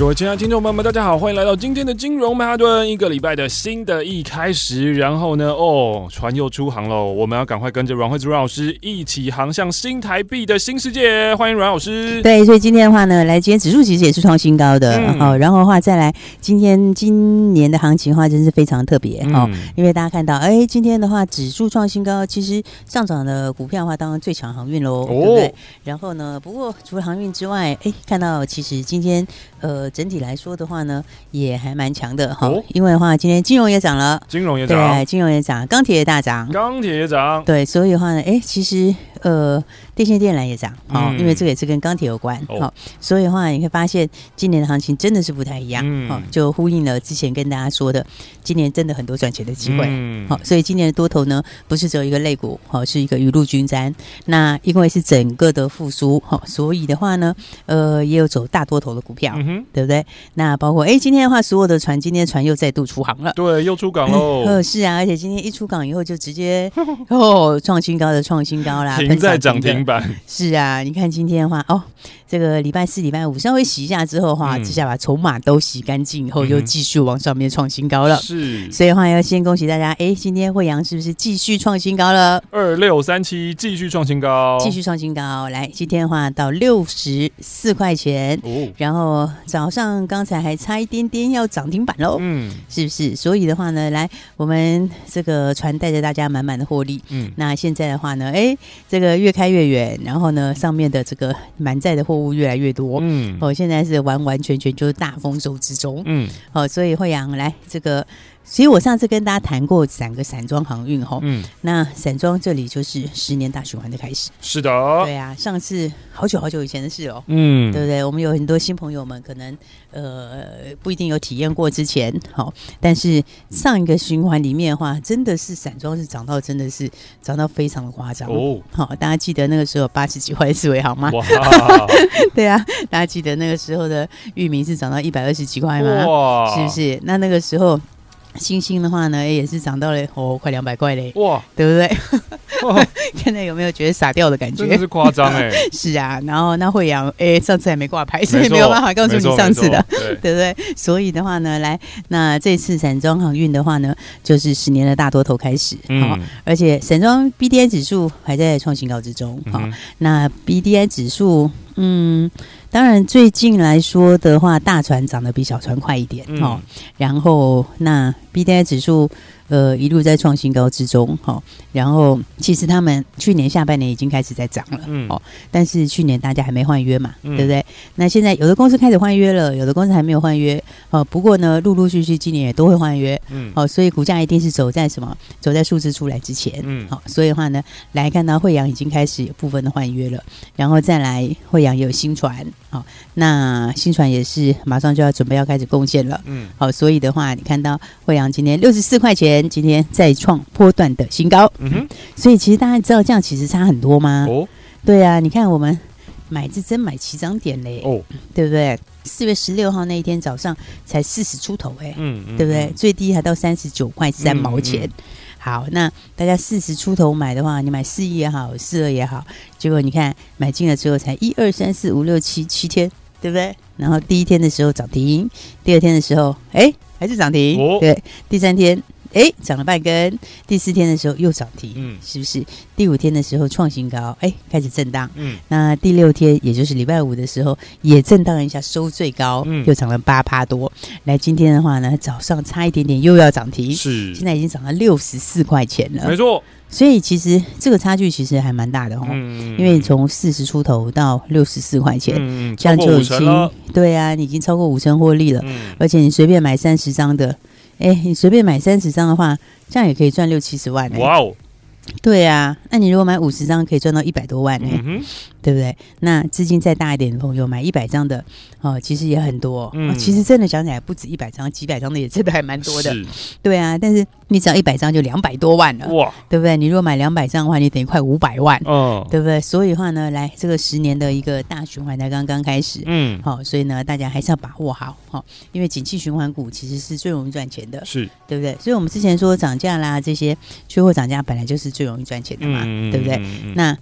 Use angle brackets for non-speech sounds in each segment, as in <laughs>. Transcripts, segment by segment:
各位亲爱的听众朋友们，大家好，欢迎来到今天的金融曼哈顿，一个礼拜的新的一开始。然后呢，哦，船又出航喽，我们要赶快跟着阮慧珠阮老师一起航向新台币的新世界。欢迎阮老师。对，所以今天的话呢，来，今天指数其实也是创新高的，好、嗯，然后的话再来，今天今年的行情的话，真是非常特别哦、嗯，因为大家看到，哎，今天的话指数创新高，其实上涨的股票的话，当然最强航运喽、哦，对不对？然后呢，不过除了航运之外，哎，看到其实今天呃。整体来说的话呢，也还蛮强的哈、哦，因为的话，今天金融也涨了，金融也涨，对，金融也涨，钢铁也大涨，钢铁也涨，对，所以的话呢，哎，其实呃。电线电缆也涨，好、嗯，因为这个也是跟钢铁有关，好、哦，所以的话你会发现今年的行情真的是不太一样，好、嗯，就呼应了之前跟大家说的，今年真的很多赚钱的机会，好、嗯，所以今年的多头呢，不是只有一个类股，好，是一个雨露均沾。那因为是整个的复苏，好，所以的话呢，呃，也有走大多头的股票，嗯、对不对？那包括哎，今天的话，所有的船，今天的船又再度出航了，对，又出港喽，呃，<laughs> 是啊，而且今天一出港以后就直接 <laughs> 哦，创新高的创新高啦，停在涨停板。是啊，你看今天的话哦，这个礼拜四、礼拜五稍微洗一下之后的话，接下来把筹码都洗干净以后，又继续往上面创新高了。是，所以的话要先恭喜大家，哎，今天惠阳是不是继续创新高了？二六三七继续创新高，继续创新高。来，今天的话到六十四块钱，哦，然后早上刚才还差一点点要涨停板喽，嗯，是不是？所以的话呢，来我们这个船带着大家满满的获利，嗯，那现在的话呢，哎，这个越开越远。然后呢，上面的这个满载的货物越来越多，嗯，哦，现在是完完全全就是大丰收之中，嗯，哦，所以惠阳来这个。其实我上次跟大家谈过三个散装航运哈，嗯，那散装这里就是十年大循环的开始，是的，对啊，上次好久好久以前的事哦，嗯，对不对？我们有很多新朋友们可能呃不一定有体验过之前，好，但是上一个循环里面的话，真的是散装是涨到真的是涨到非常的夸张哦，好，大家记得那个时候八十几块四维好吗？哇，<laughs> 对啊，大家记得那个时候的域名是涨到一百二十几块吗？哇，是不是？那那个时候。星星的话呢，也是涨到了哦，快两百块嘞！哇，对不对？<laughs> <laughs> 现在有没有觉得傻掉的感觉？真的是夸张哎！<laughs> 是啊，然后那惠阳哎，上次还没挂牌，所以没有办法告诉你上次的，<laughs> 对，不对？所以的话呢，来，那这次散装航运的话呢，就是十年的大多头开始，好、嗯，而且散装 BDI 指数还在创新高之中，好、嗯，那 BDI 指数，嗯。当然，最近来说的话，大船涨得比小船快一点，哦、嗯。然后，那 BDI 指数。呃，一路在创新高之中，哈，然后其实他们去年下半年已经开始在涨了，嗯，哦，但是去年大家还没换约嘛，嗯、对不对？那现在有的公司开始换约了，有的公司还没有换约，哦，不过呢，陆陆续续今年也都会换约，嗯，哦，所以股价一定是走在什么？走在数字出来之前，嗯，好，所以的话呢，来看到惠阳已经开始有部分的换约了，然后再来惠阳也有新船，好，那新船也是马上就要准备要开始贡献了，嗯，好，所以的话，你看到惠阳今天六十四块钱。今天再创波段的新高，嗯哼，所以其实大家知道这样其实差很多吗？哦，对啊，你看我们买是真买起涨点嘞，哦，对不对？四月十六号那一天早上才四十出头，哎，嗯，对不对？最低还到三十九块三毛钱。好，那大家四十出头买的话，你买四一也好，四二也好，结果你看买进了之后才一二三四五六七七天，对不对？然后第一天的时候涨停，第二天的时候，哎，还是涨停，哦，对，第三天。哎，涨了半根，第四天的时候又涨停，嗯，是不是？第五天的时候创新高，哎，开始震荡，嗯，那第六天也就是礼拜五的时候也震荡一下，收最高，嗯，又涨了八趴多。来，今天的话呢，早上差一点点又要涨停，是，现在已经涨了六十四块钱了，没错。所以其实这个差距其实还蛮大的哦，嗯，因为从四十出头到六十四块钱，嗯，这样就已经对啊，你已经超过五成获利了，嗯，而且你随便买三十张的。哎，你随便买三十张的话，这样也可以赚六七十万。哇哦，对啊，那你如果买五十张，可以赚到一百多万呢、欸。嗯对不对？那资金再大一点的朋友买一百张的哦，其实也很多。嗯哦、其实真的讲起来不止一百张，几百张的也真的还蛮多的。是对啊，但是你只要一百张就两百多万了，哇，对不对？你如果买两百张的话，你等于快五百万，嗯，对不对？所以的话呢，来这个十年的一个大循环才刚刚开始，嗯，好、哦，所以呢，大家还是要把握好，好、哦，因为景气循环股其实是最容易赚钱的，是对不对？所以我们之前说涨价啦，这些缺货涨价本来就是最容易赚钱的嘛，嗯、对不对？那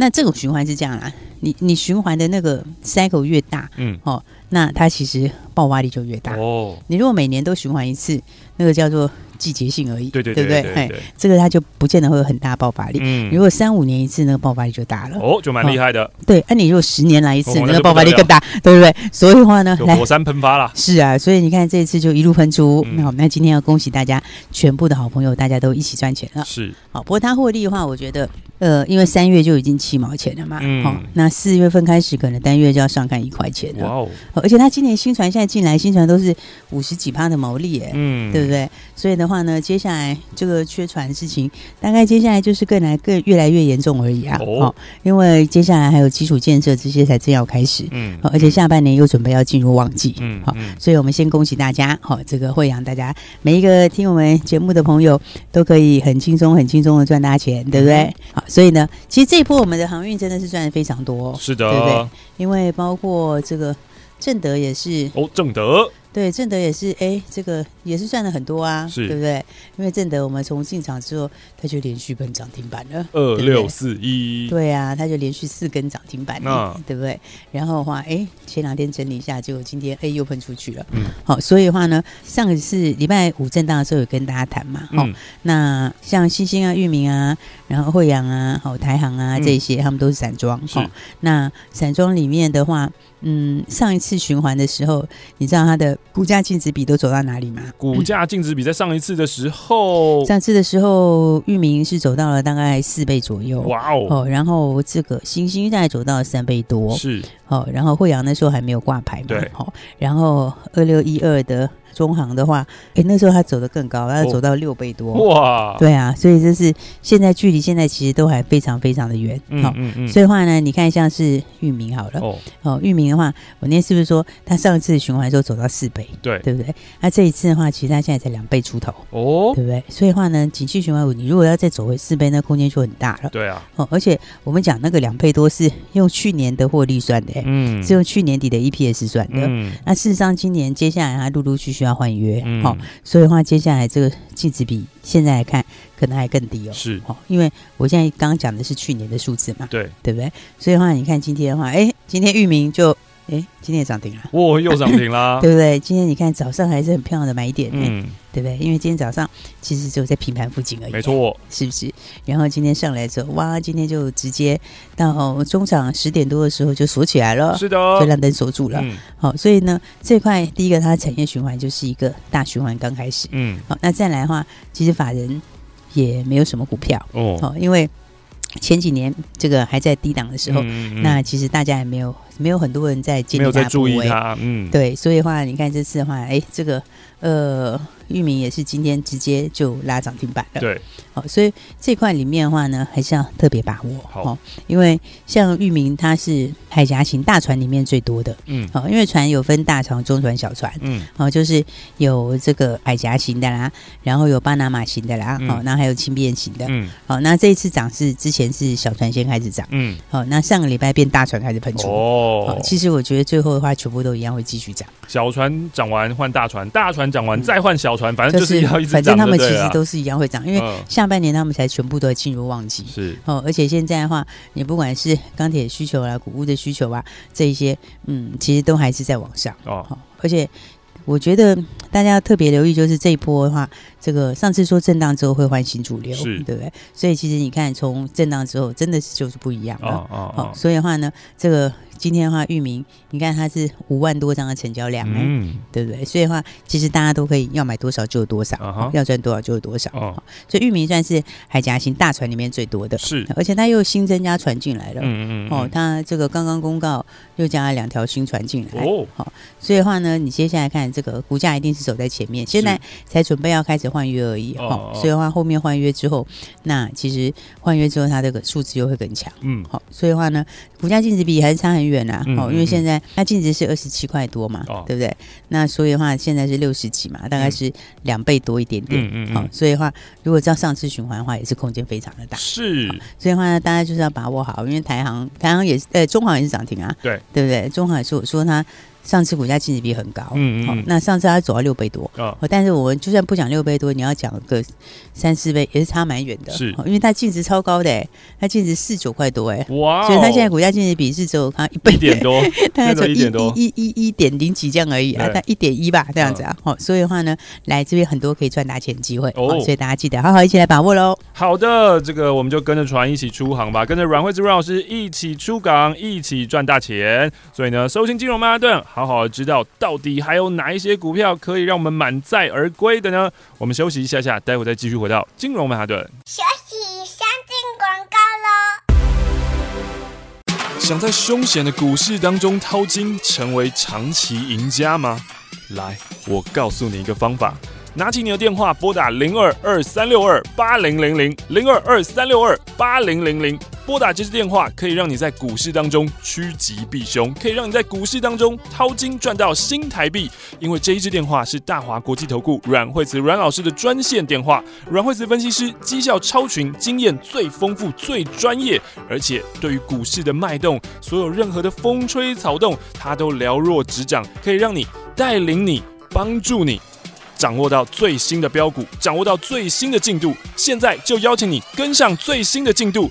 那这种循环是这样啦，你你循环的那个 cycle 越大，嗯，哦，那它其实爆发力就越大。哦，你如果每年都循环一次，那个叫做季节性而已，对对对，对不对？哎，这个它就不见得会有很大爆发力。嗯，如果三五年一次，那个爆发力就大了。哦，就蛮厉害的。对，那、啊、你如果十年来一次，哦、那个爆发力更大，对不对？所以的话呢，来火山喷发了。<laughs> 是啊，所以你看这一次就一路喷出。嗯、那好，那今天要恭喜大家，全部的好朋友，大家都一起赚钱了。是，好，不过它获利的话，我觉得。呃，因为三月就已经七毛钱了嘛，好、嗯哦，那四月份开始可能单月就要上看一块钱了。哇哦！而且他今年新船现在进来，新船都是五十几趴的毛利，哎，嗯，对不对？所以的话呢，接下来这个缺船的事情，大概接下来就是更来更越来越严重而已啊。哦，哦、因为接下来还有基础建设这些才正要开始，嗯，而且下半年又准备要进入旺季，嗯，好、哦，所以我们先恭喜大家，好、哦，这个会让大家每一个听我们节目的朋友都可以很轻松、很轻松的赚大钱，对不对？嗯、好，所以呢，其实。这一波我们的航运真的是赚的非常多，是的，对不对？因为包括这个正德也是哦，正德。对，正德也是，哎，这个也是赚了很多啊，是，对不对？因为正德我们从进场之后，它就连续奔涨停板了，二六四一，对啊，它就连续四根涨停板，那对不对？然后的话，哎，前两天整理一下，结果今天哎又喷出去了，嗯，好，所以的话呢，上一次礼拜五震荡的时候有跟大家谈嘛，好、嗯，那像星星啊、域名啊，然后惠阳啊、好台航啊这些，他们都是散装，好、嗯，那散装里面的话。嗯，上一次循环的时候，你知道它的股价净值比都走到哪里吗？股价净值比在上一次的时候，嗯、上次的时候，域名是走到了大概四倍左右。哇哦！哦，然后这个星星大概走到了三倍多。是。哦，然后惠阳那时候还没有挂牌嘛。对。好、哦，然后二六一二的。中行的话，哎，那时候它走得更高，它走到六倍多。哇！对啊，所以就是现在距离现在其实都还非常非常的远。好、嗯嗯嗯，所以的话呢，你看像是域名好了。哦，哦，裕民的话，我那天是不是说它上一次循环候走到四倍？对，对不对？那这一次的话，其实它现在才两倍出头。哦，对不对？所以的话呢，景气循环五，你如果要再走回四倍，那空间就很大了。对啊。哦，而且我们讲那个两倍多是用去年的获利算的，嗯，是用去年底的 EPS 算的。嗯，那事实上今年接下来它陆陆续续要换约。嗯好、哦，所以的话，接下来这个净值比现在来看，可能还更低哦。是，哦，因为我现在刚刚讲的是去年的数字嘛，对，对不对？所以的话，你看今天的话，哎，今天域名就，哎，今天也涨停了，哇，又涨停啦，<laughs> 对不对？今天你看早上还是很漂亮的买点，嗯。对不对？因为今天早上其实只有在平盘附近而已，没错，是不是？然后今天上来之后，哇，今天就直接到中场十点多的时候就锁起来了，是的，就让灯锁住了。嗯、好，所以呢，这块第一个它的产业循环就是一个大循环刚开始，嗯，好，那再来的话，其实法人也没有什么股票哦，好，因为前几年这个还在低档的时候，嗯嗯、那其实大家也没有没有很多人在建立它部位，嗯，对，所以的话，你看这次的话，哎，这个呃。裕民也是今天直接就拉涨停板了，对，好，所以这块里面的话呢，还是要特别把握，好，因为像域名它是海峡型大船里面最多的，嗯，好，因为船有分大船、中船、小船，嗯，好，就是有这个海峡型的啦，然后有巴拿马型的啦，好、嗯，那还有轻便型的，嗯，好，那这一次涨是之前是小船先开始涨，嗯，好，那上个礼拜变大船开始喷出，哦，好，其实我觉得最后的话，全部都一样会继续涨，小船涨完换大船，大船涨完再换小船，反正就是要。反正他们其实都是一样会涨，因为下半年他们才全部都进入旺季。是哦，而且现在的话，你不管是钢铁需求啊、谷物的需求啊，这一些，嗯，其实都还是在往上。哦，而且我觉得大家要特别留意，就是这一波的话，这个上次说震荡之后会换新主流，是对不对？所以其实你看，从震荡之后，真的是就是不一样了。哦哦，哦，所以的话呢，这个。今天的话，域名你看它是五万多张的成交量，嗯，对不对？所以的话，其实大家都可以要买多少就有多少，啊、要赚多少就有多少。哦，所以域名算是海岬型大船里面最多的，是，而且它又新增加船进来了，嗯嗯，嗯哦，它这个刚刚公告又加了两条新船进来，哦，好，所以的话呢，你接下来看这个股价一定是走在前面，现在才准备要开始换约而已，哦，所以的话后面换约之后，那其实换约之后它这个数字又会更强，嗯，好，所以的话呢，股价净值比还是差很远呐，哦，因为现在它净值是二十七块多嘛，对不对？那所以的话现在是六十几嘛，大概是两倍多一点点，嗯嗯，好，所以的话如果照上次循环的话，也是空间非常的大，是，所以的话呢，大家就是要把握好，因为台行台行也是，呃，中行也是涨停啊，对，对不对？中行也是我说它。上次股价净值比很高，嗯嗯，好，那上次它走到六倍多，哦，但是我们就算不讲六倍多，你要讲个三四倍也是差蛮远的，是，因为它净值超高的，哎，它净值四九块多，哎，哇，所以它现在股价净值比是只有它一倍点多，<laughs> 大概就一点多。一一一点零几这样而已啊，大概一点一吧，这样子啊，好，所以的话呢，来这边很多可以赚大钱机会，哦，所以大家记得好好一起来把握喽。好的，这个我们就跟着船一起出航吧，跟着阮惠芝阮老师一起出港，一起赚大钱。所以呢，收听金融曼哈顿。好好知道到底还有哪一些股票可以让我们满载而归的呢？我们休息一下下，待会再继续回到金融曼哈顿。休息，先进广告喽。想在凶险的股市当中淘金，成为长期赢家吗？来，我告诉你一个方法。拿起你的电话，拨打零二二三六二八零零零零二二三六二八零零零。拨打这支电话，可以让你在股市当中趋吉避凶，可以让你在股市当中淘金赚到新台币。因为这一支电话是大华国际投顾阮惠慈阮老师的专线电话，阮惠慈分析师绩效超群，经验最丰富、最专业，而且对于股市的脉动，所有任何的风吹草动，他都了若指掌，可以让你带领你、帮助你。掌握到最新的标股，掌握到最新的进度，现在就邀请你跟上最新的进度。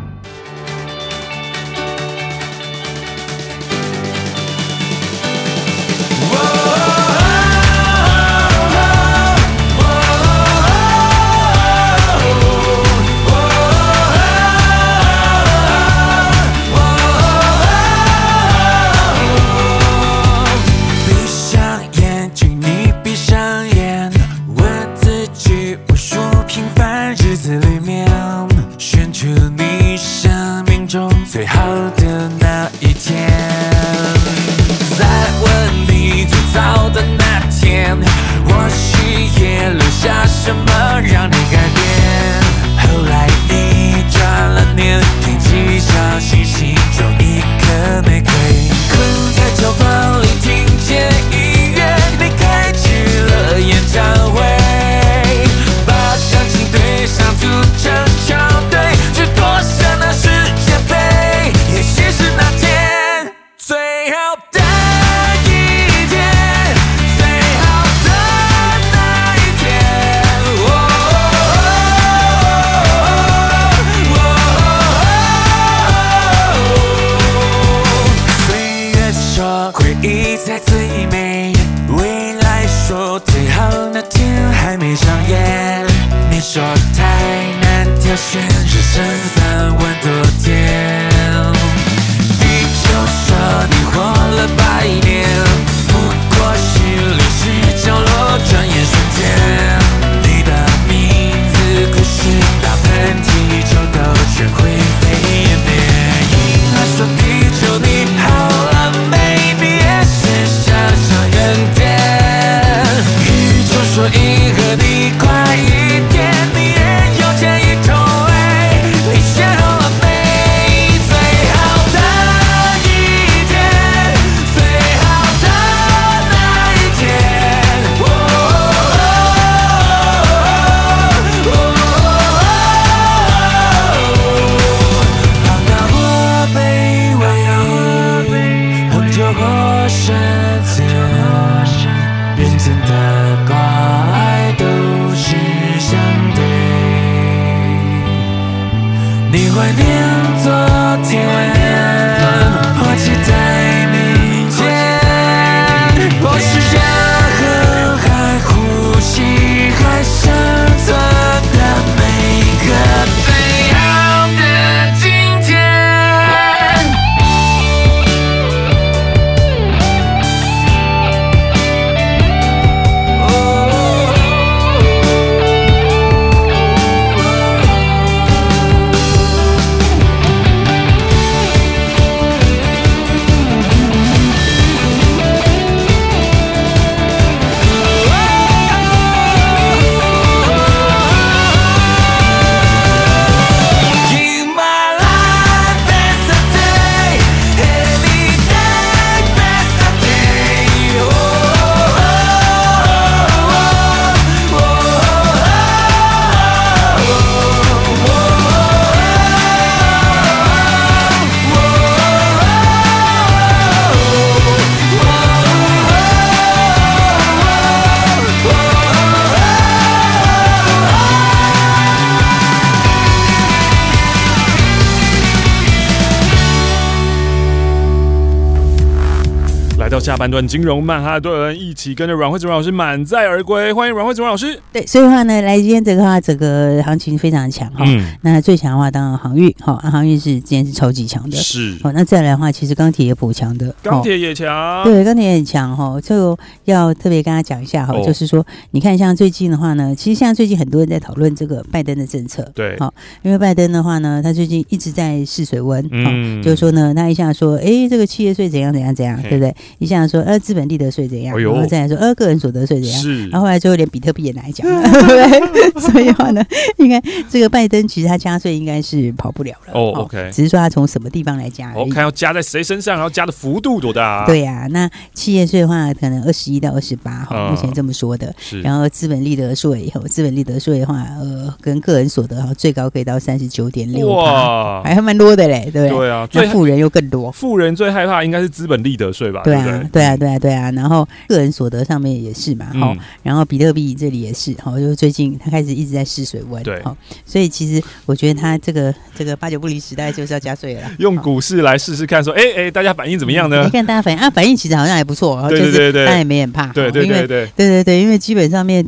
下半段金融曼哈顿，一起跟着阮慧子阮老师满载而归。欢迎阮慧子阮老师。对，所以的话呢，来今天这个话，整个行情非常强哈。嗯。那最强的话，当然航运哈，航运是今天是超级强的。是。好，那再来的话，其实钢铁也补强的。钢铁也强。对，钢铁也很强哈。就要特别跟他讲一下哈，哦、就是说，你看像最近的话呢，其实像最近很多人在讨论这个拜登的政策。对。好，因为拜登的话呢，他最近一直在试水温。嗯。就是说呢，他一下说，哎，这个企业税怎样怎样怎样，嘿对不对？一下说，呃，资本。利得税怎样？然后再来说，呃，个人所得税怎样？是。然后后来最后连比特币也来讲？<laughs> <laughs> 所以的话呢，应该这个拜登其实他加税应该是跑不了了。哦，OK。只是说他从什么地方来加？我看要加在谁身上，然后加的幅度多大？对呀，那企业税的话，可能二十一到二十八，哈，目前这么说的。是。然后资本利得税以后，资本利得税的话，呃，跟个人所得哈，最高可以到三十九点六，哇，还蛮多的嘞，对不对？对啊，最富人又更多。富人最害怕应该是资本利得税吧？对啊，对啊，对啊，对啊。然后个人所得上面也是嘛，哈、嗯，然后比特币这里也是，哈，就是最近它开始一直在试水温，对，所以其实我觉得它这个这个八九不离十，大概就是要加税了。用股市来试试看，说，哎哎、欸，大家反应怎么样呢？你看大家反应啊，反应其实好像还不错，对对对对，大家也没很怕，对对对对对对对，因为基本上面。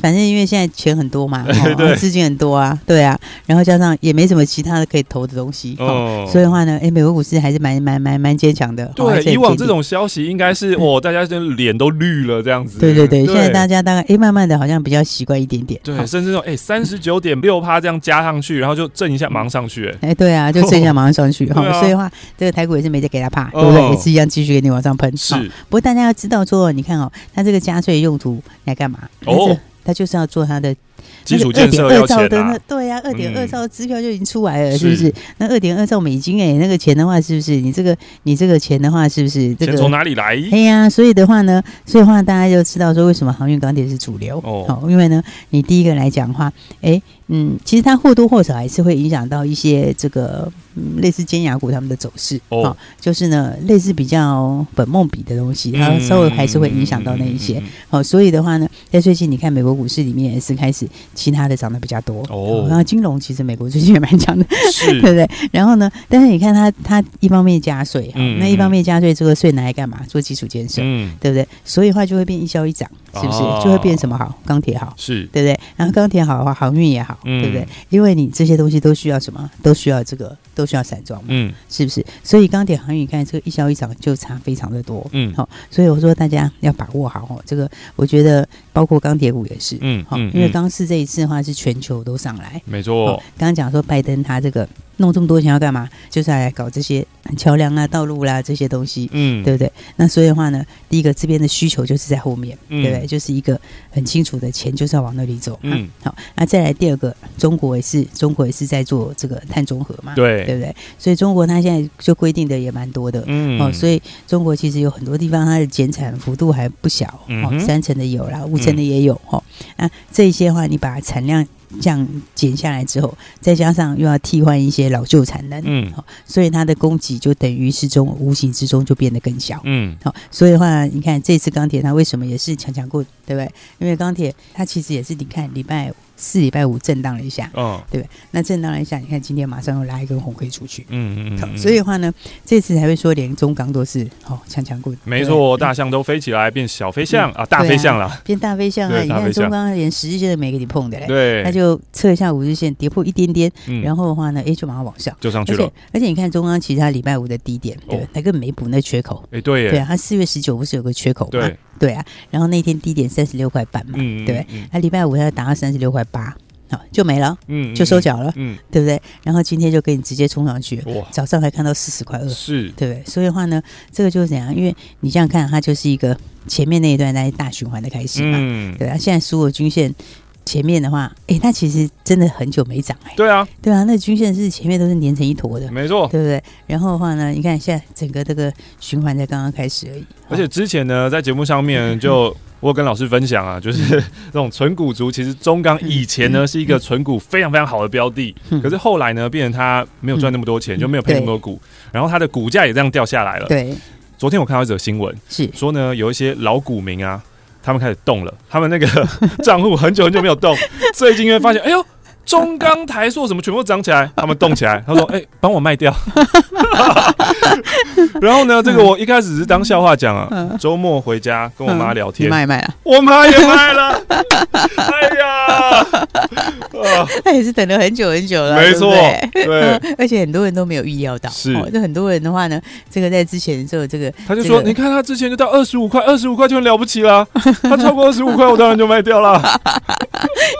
反正因为现在钱很多嘛，<laughs> 资金很多啊，对啊，然后加上也没什么其他的可以投的东西，哦，所以的话呢，哎，美国股市还是蛮蛮蛮蛮坚强的。对，以往这种消息应该是哦，大家的脸都绿了这样子。对对对，现在大家大概哎，慢慢的好像比较习惯一点点。对，甚至说哎，三十九点六趴这样加上去，然后就震一下，马上上去。哎，对啊，就震一下，<laughs> 马上上去。哈，所以的话，这个台股也是没得给他怕，对不对？也是一样继续给你往上喷。是，不过大家要知道说，你看哦，它这个加税用途来干嘛？哦。他就是要做他的基础建设要钱的，对呀，二点二兆的支票就已经出来了，是不是？那二点二兆美金，哎，那个钱的话，是不是？你这个你这个钱的话，是不是？这个从哪里来？哎呀，所以的话呢，所以的话大家就知道说，为什么航运钢铁是主流哦？好，因为呢，你第一个来讲的话，哎。嗯，其实它或多或少还是会影响到一些这个嗯类似尖牙股它们的走势哦，哦，就是呢类似比较本梦比的东西，它稍微还是会影响到那一些。哦，所以的话呢，在最近你看美国股市里面也是开始其他的涨得比较多哦，然后金融其实美国最近也蛮强的，<laughs> 对不对？然后呢，但是你看它它一方面加税，嗯，那一方面加税这个税拿来干嘛？做基础建设，嗯，对不对？所以的话就会变一消一涨，是不是？哦、就会变什么好？钢铁好，是对不对？然后钢铁好的话，航运也好。嗯、对不对？因为你这些东西都需要什么？都需要这个，都需要散装嘛，嗯，是不是？所以钢铁航运，你看这个一消一涨就差非常的多，嗯，好，所以我说大家要把握好哦。这个我觉得包括钢铁股也是，嗯，好，因为钢市这一次的话是全球都上来，没错。刚刚讲说拜登他这个。弄这么多钱要干嘛？就是来搞这些桥梁啊、道路啦、啊、这些东西，嗯，对不对？那所以的话呢，第一个这边的需求就是在后面，嗯、对不对？就是一个很清楚的钱就是要往那里走，嗯，好。那再来第二个，中国也是，中国也是在做这个碳中和嘛，对，对不对？所以中国它现在就规定的也蛮多的，嗯，哦，所以中国其实有很多地方它的减产幅度还不小，哦，三成的有啦，五成的也有，哦，那这些话你把产量。这样减下来之后，再加上又要替换一些老旧产能，嗯，好，所以它的供给就等于是中无形之中就变得更小，嗯，好，所以的话，你看这次钢铁它为什么也是强强过，对不对？因为钢铁它其实也是你看礼拜。四礼拜五震荡了一下，哦，对不对？那震荡了一下，你看今天马上又拉一根红 K 出去，嗯嗯嗯。所以的话呢，这次才会说连中钢都是哦强强棍，没错，大象都飞起来变小飞象啊，大飞象了，变大飞象啊！你看中钢连十日线都没给你碰的嘞，对，那就测一下五日线跌破一点点，然后的话呢，哎，就马上往上，就上去了。而且你看中钢其实它礼拜五的低点，对，它根本没补那缺口，哎，对，对啊，它四月十九不是有个缺口吗？对啊，然后那天低点三十六块半嘛，对，那礼拜五它打到三十六块八。好，就没了，嗯，就收脚了，嗯，对不对？然后今天就给你直接冲上去，哇！早上还看到四十块二，是，对不对？所以的话呢，这个就是怎样？因为你这样看，它就是一个前面那一段那大循环的开始嘛，嗯，对啊。现在所有均线前面的话，哎，那其实真的很久没涨，哎，对啊，对啊，那均线是前面都是连成一坨的，没错，对不对？然后的话呢，你看现在整个这个循环才刚刚开始而已，而且之前呢，在节目上面就。<laughs> 我跟老师分享啊，就是 <laughs> 这种纯股族，其实中钢以前呢是一个纯股非常非常好的标的，可是后来呢，变成它没有赚那么多钱，就没有配那么多股，然后它的股价也这样掉下来了。对，昨天我看到一则新闻，是。说呢，有一些老股民啊，他们开始动了，他们那个 <laughs> 账户很久很久没有动，<laughs> 最近因为发现，哎呦。中钢、台塑什么全部涨起来，他们动起来。他说：“哎、欸，帮我卖掉。<laughs> ” <laughs> 然后呢，这个我一开始只是当笑话讲啊。周末回家跟我妈聊天，卖卖了，我妈也卖了。哎呀，<laughs> 他也是等了很久很久了，没错，对，<laughs> 而且很多人都没有预料到。是，就很多人的话呢，这个在之前的时候，这个他就说：“你看他之前就到二十五块，二十五块就很了不起了。他超过二十五块，我当然就卖掉了。”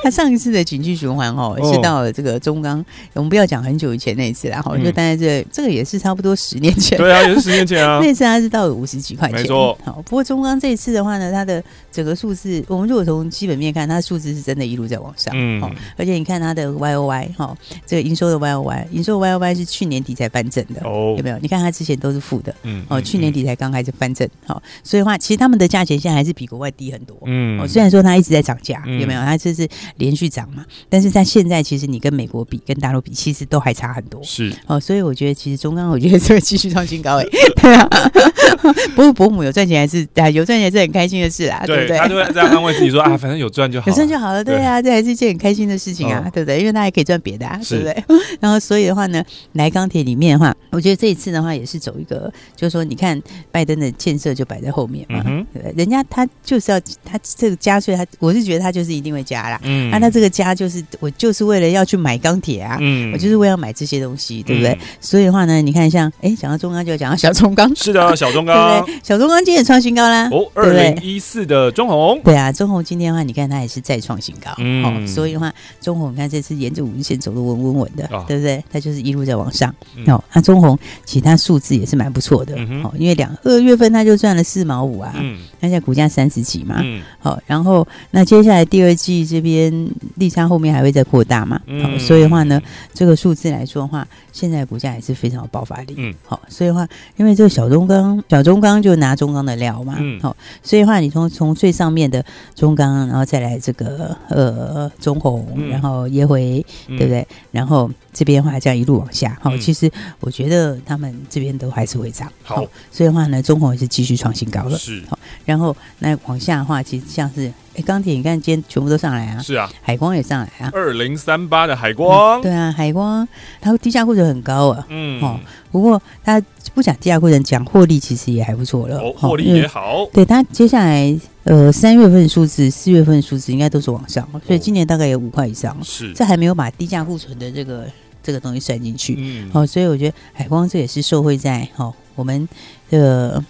他上一次的景气循环哦。是到了这个中钢，我们不要讲很久以前那一次啦，哈，就大概这这个也是差不多十年前，对啊，也是十年前啊。<laughs> 那次它是到了五十几块钱，没错。好，不过中钢这一次的话呢，它的整个数字，我们如果从基本面看，它的数字是真的一路在往上，嗯，而且你看它的 Y O Y 哈，这个营收的 Y O Y，营收 Y O Y 是去年底才翻正的，哦，有没有？你看它之前都是负的，嗯，哦，去年底才刚开始翻正，好，所以的话，其实他们的价钱现在还是比国外低很多，嗯，哦，虽然说它一直在涨价，有没有？它就是连续涨嘛，但是在现在其实你跟美国比跟大陆比，其实都还差很多。是。哦，所以我觉得其实中钢，我觉得这个继续创新高哎。<laughs> 对啊，不过伯母有赚钱还是啊有赚钱是很开心的事啊，对不对？他就会这样安慰自己说 <laughs> 啊，反正有赚就好，有赚就好了。对啊，这还是一件很开心的事情啊，对不对？因为他还可以赚别的啊，对不对？<laughs> 然后所以的话呢，来钢铁里面的话，我觉得这一次的话也是走一个，就是说你看拜登的建设就摆在后面嘛，对不对？人家他就是要他这个加税，他我是觉得他就是一定会加啦。嗯，那他这个加就是我就是为了要去买钢铁啊，嗯，我就是为了买这些东西，对不对？嗯、所以的话呢，你看像，哎，讲到中钢就要讲到小中钢，是的，小中钢，<laughs> 对，小中钢今天也创新高啦，哦，二零一四的中红，对啊，中红今天的话，你看它也是再创新高，嗯、哦，所以的话，中红你看这次沿着五日线走得稳稳稳的，哦、对不对？它就是一路在往上，嗯、哦，那中红其他数字也是蛮不错的，嗯、哦，因为两二月份它就赚了四毛五啊，嗯，那现在股价三十几嘛，嗯，好，然后那接下来第二季这边利差后面还会再扩大嘛，嗯、哦，所以的话呢。这个数字来说的话，现在股价也是非常有爆发力。嗯，好，所以的话，因为这个小中钢，小中钢就拿中钢的料嘛。嗯，好，所以的话，你从从最上面的中钢，然后再来这个呃中红，然后耶辉，对不对？然后这边的话这样一路往下，好，其实我觉得他们这边都还是会涨。好，所以的话呢，中红也是继续创新高了。是，好，然后那往下的话，其实像是。哎，钢铁，你看今天全部都上来啊！是啊，海光也上来啊。二零三八的海光，对啊，海光它低价库存很高啊。嗯，哦，不过它不讲低价库存，讲获利其实也还不错了。哦，获利也好。对，它接下来呃三月份数字、四月份数字应该都是往上，所以今年大概有五块以上。是，这还没有把低价库存的这个这个东西算进去。嗯，好，所以我觉得海光这也是受惠在哦我们的。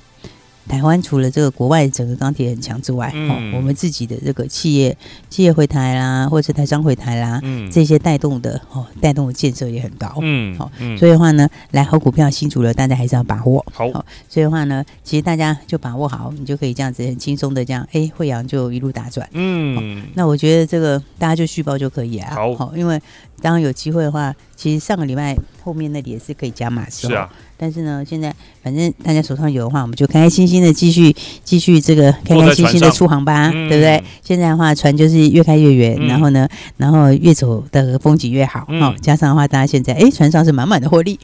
台湾除了这个国外整个钢铁很强之外，嗯、哦，我们自己的这个企业企业回台啦，或者台商回台啦，嗯，这些带动的哦，带动的建设也很高，嗯，好、哦，所以的话呢，来好股票新主流，大家还是要把握好、哦。所以的话呢，其实大家就把握好，你就可以这样子很轻松的这样，哎，惠阳就一路打转，嗯、哦，那我觉得这个大家就续报就可以啊，好，好，因为当有机会的话，其实上个礼拜后面那里也是可以加码，是啊。但是呢，现在反正大家手上有的话，我们就开开心心的继续继续这个开开心心的出航吧，对不对？现在的话，船就是越开越远，嗯、然后呢，然后越走的风景越好。哦，加上的话，大家现在哎，船上是满满的获利。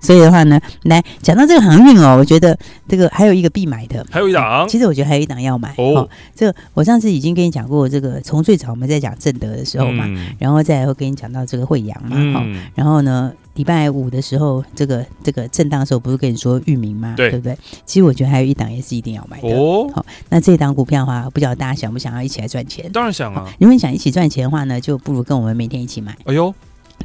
所以的话呢，来讲到这个航运哦，我觉得这个还有一个必买的，还有一档、嗯，其实我觉得还有一档要买哦，哦。这个我上次已经跟你讲过，这个从最早我们在讲正德的时候嘛，嗯、然后再来会跟你讲到这个惠阳嘛，哦，然后呢。礼拜五的时候，这个这个震荡的时候，不是跟你说域名吗？对，对不对？其实我觉得还有一档也是一定要买的。哦，好，那这档股票的话，不知道大家想不想要一起来赚钱？当然想啊！如果你想一起赚钱的话呢，就不如跟我们每天一起买。哎呦！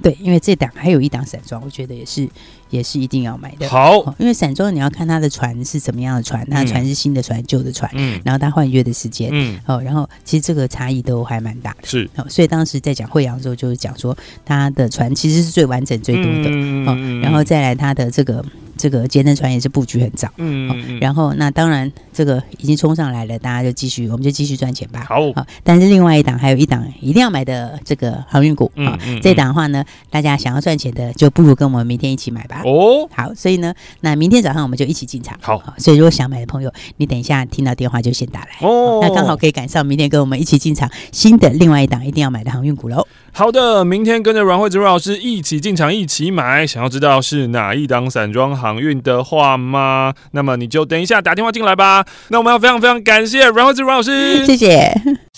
对，因为这档还有一档散装，我觉得也是也是一定要买的。好，因为散装你要看它的船是怎么样的船，它的船是新的船、旧的船，嗯，然后它换约的时间，嗯，哦，然后其实这个差异都还蛮大的。是，哦，所以当时在讲惠阳的时候，就是讲说它的船其实是最完整、最多的，嗯，哦，然后再来它的这个。这个节能船也是布局很早，嗯，嗯，嗯，然后那当然这个已经冲上来了，大家就继续，我们就继续赚钱吧。好，好，但是另外一档还有一档一定要买的这个航运股，嗯，这档的话呢，大家想要赚钱的就不如跟我们明天一起买吧。哦，好，所以呢，那明天早上我们就一起进场。好，好，所以如果想买的朋友，你等一下听到电话就先打来，哦，那刚好可以赶上明天跟我们一起进场新的另外一档一定要买的航运股喽。好的，明天跟着阮惠子阮老师一起进场，一起买。想要知道是哪一档散装航运的话吗？那么你就等一下打电话进来吧。那我们要非常非常感谢阮惠子阮老师，谢谢。<laughs>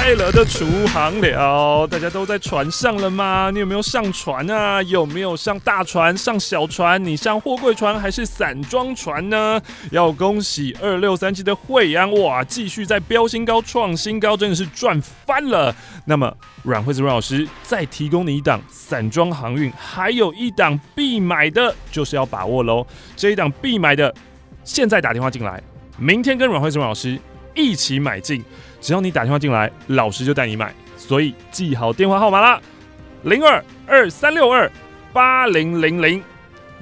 快乐的出航了，大家都在船上了吗？你有没有上船啊？有没有上大船、上小船？你上货柜船还是散装船呢？要恭喜二六三七的惠安哇，继续在飙新高、创新高，真的是赚翻了。那么阮惠子阮老师再提供你一档散装航运，还有一档必买的，就是要把握喽。这一档必买的，现在打电话进来，明天跟阮惠子阮老师一起买进。只要你打电话进来，老师就带你买，所以记好电话号码啦：零二二三六二八零零零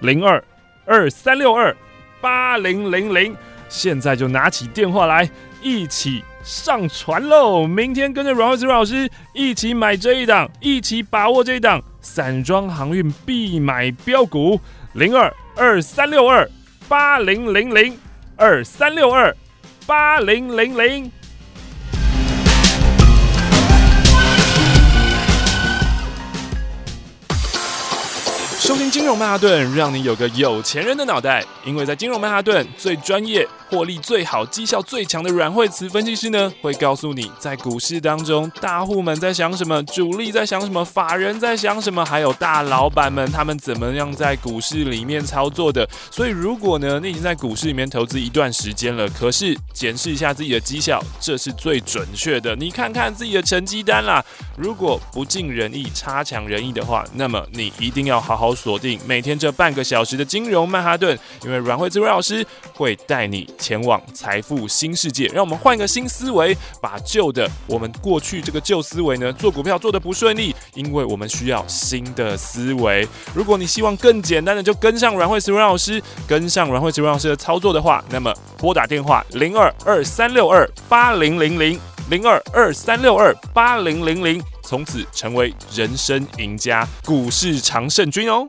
零二二三六二八零零零。现在就拿起电话来，一起上船喽！明天跟着阮惠子阮老师一起买这一档，一起把握这一档散装航运必买标股：零二二三六二八零零零二三六二八零零零。收听金融曼哈顿，让你有个有钱人的脑袋。因为在金融曼哈顿，最专业、获利最好、绩效最强的阮惠慈分析师呢，会告诉你在股市当中，大户们在想什么，主力在想什么，法人在想什么，还有大老板们他们怎么样在股市里面操作的。所以，如果呢，你已经在股市里面投资一段时间了，可是检视一下自己的绩效，这是最准确的。你看看自己的成绩单啦，如果不尽人意、差强人意的话，那么你一定要好好。锁定每天这半个小时的金融曼哈顿，因为阮惠子阮老师会带你前往财富新世界。让我们换一个新思维，把旧的我们过去这个旧思维呢，做股票做得不顺利，因为我们需要新的思维。如果你希望更简单的，就跟上阮惠子阮老师，跟上阮惠子阮老师的操作的话，那么拨打电话零二二三六二八零零零零二二三六二八零零零。从此成为人生赢家，股市常胜军哦。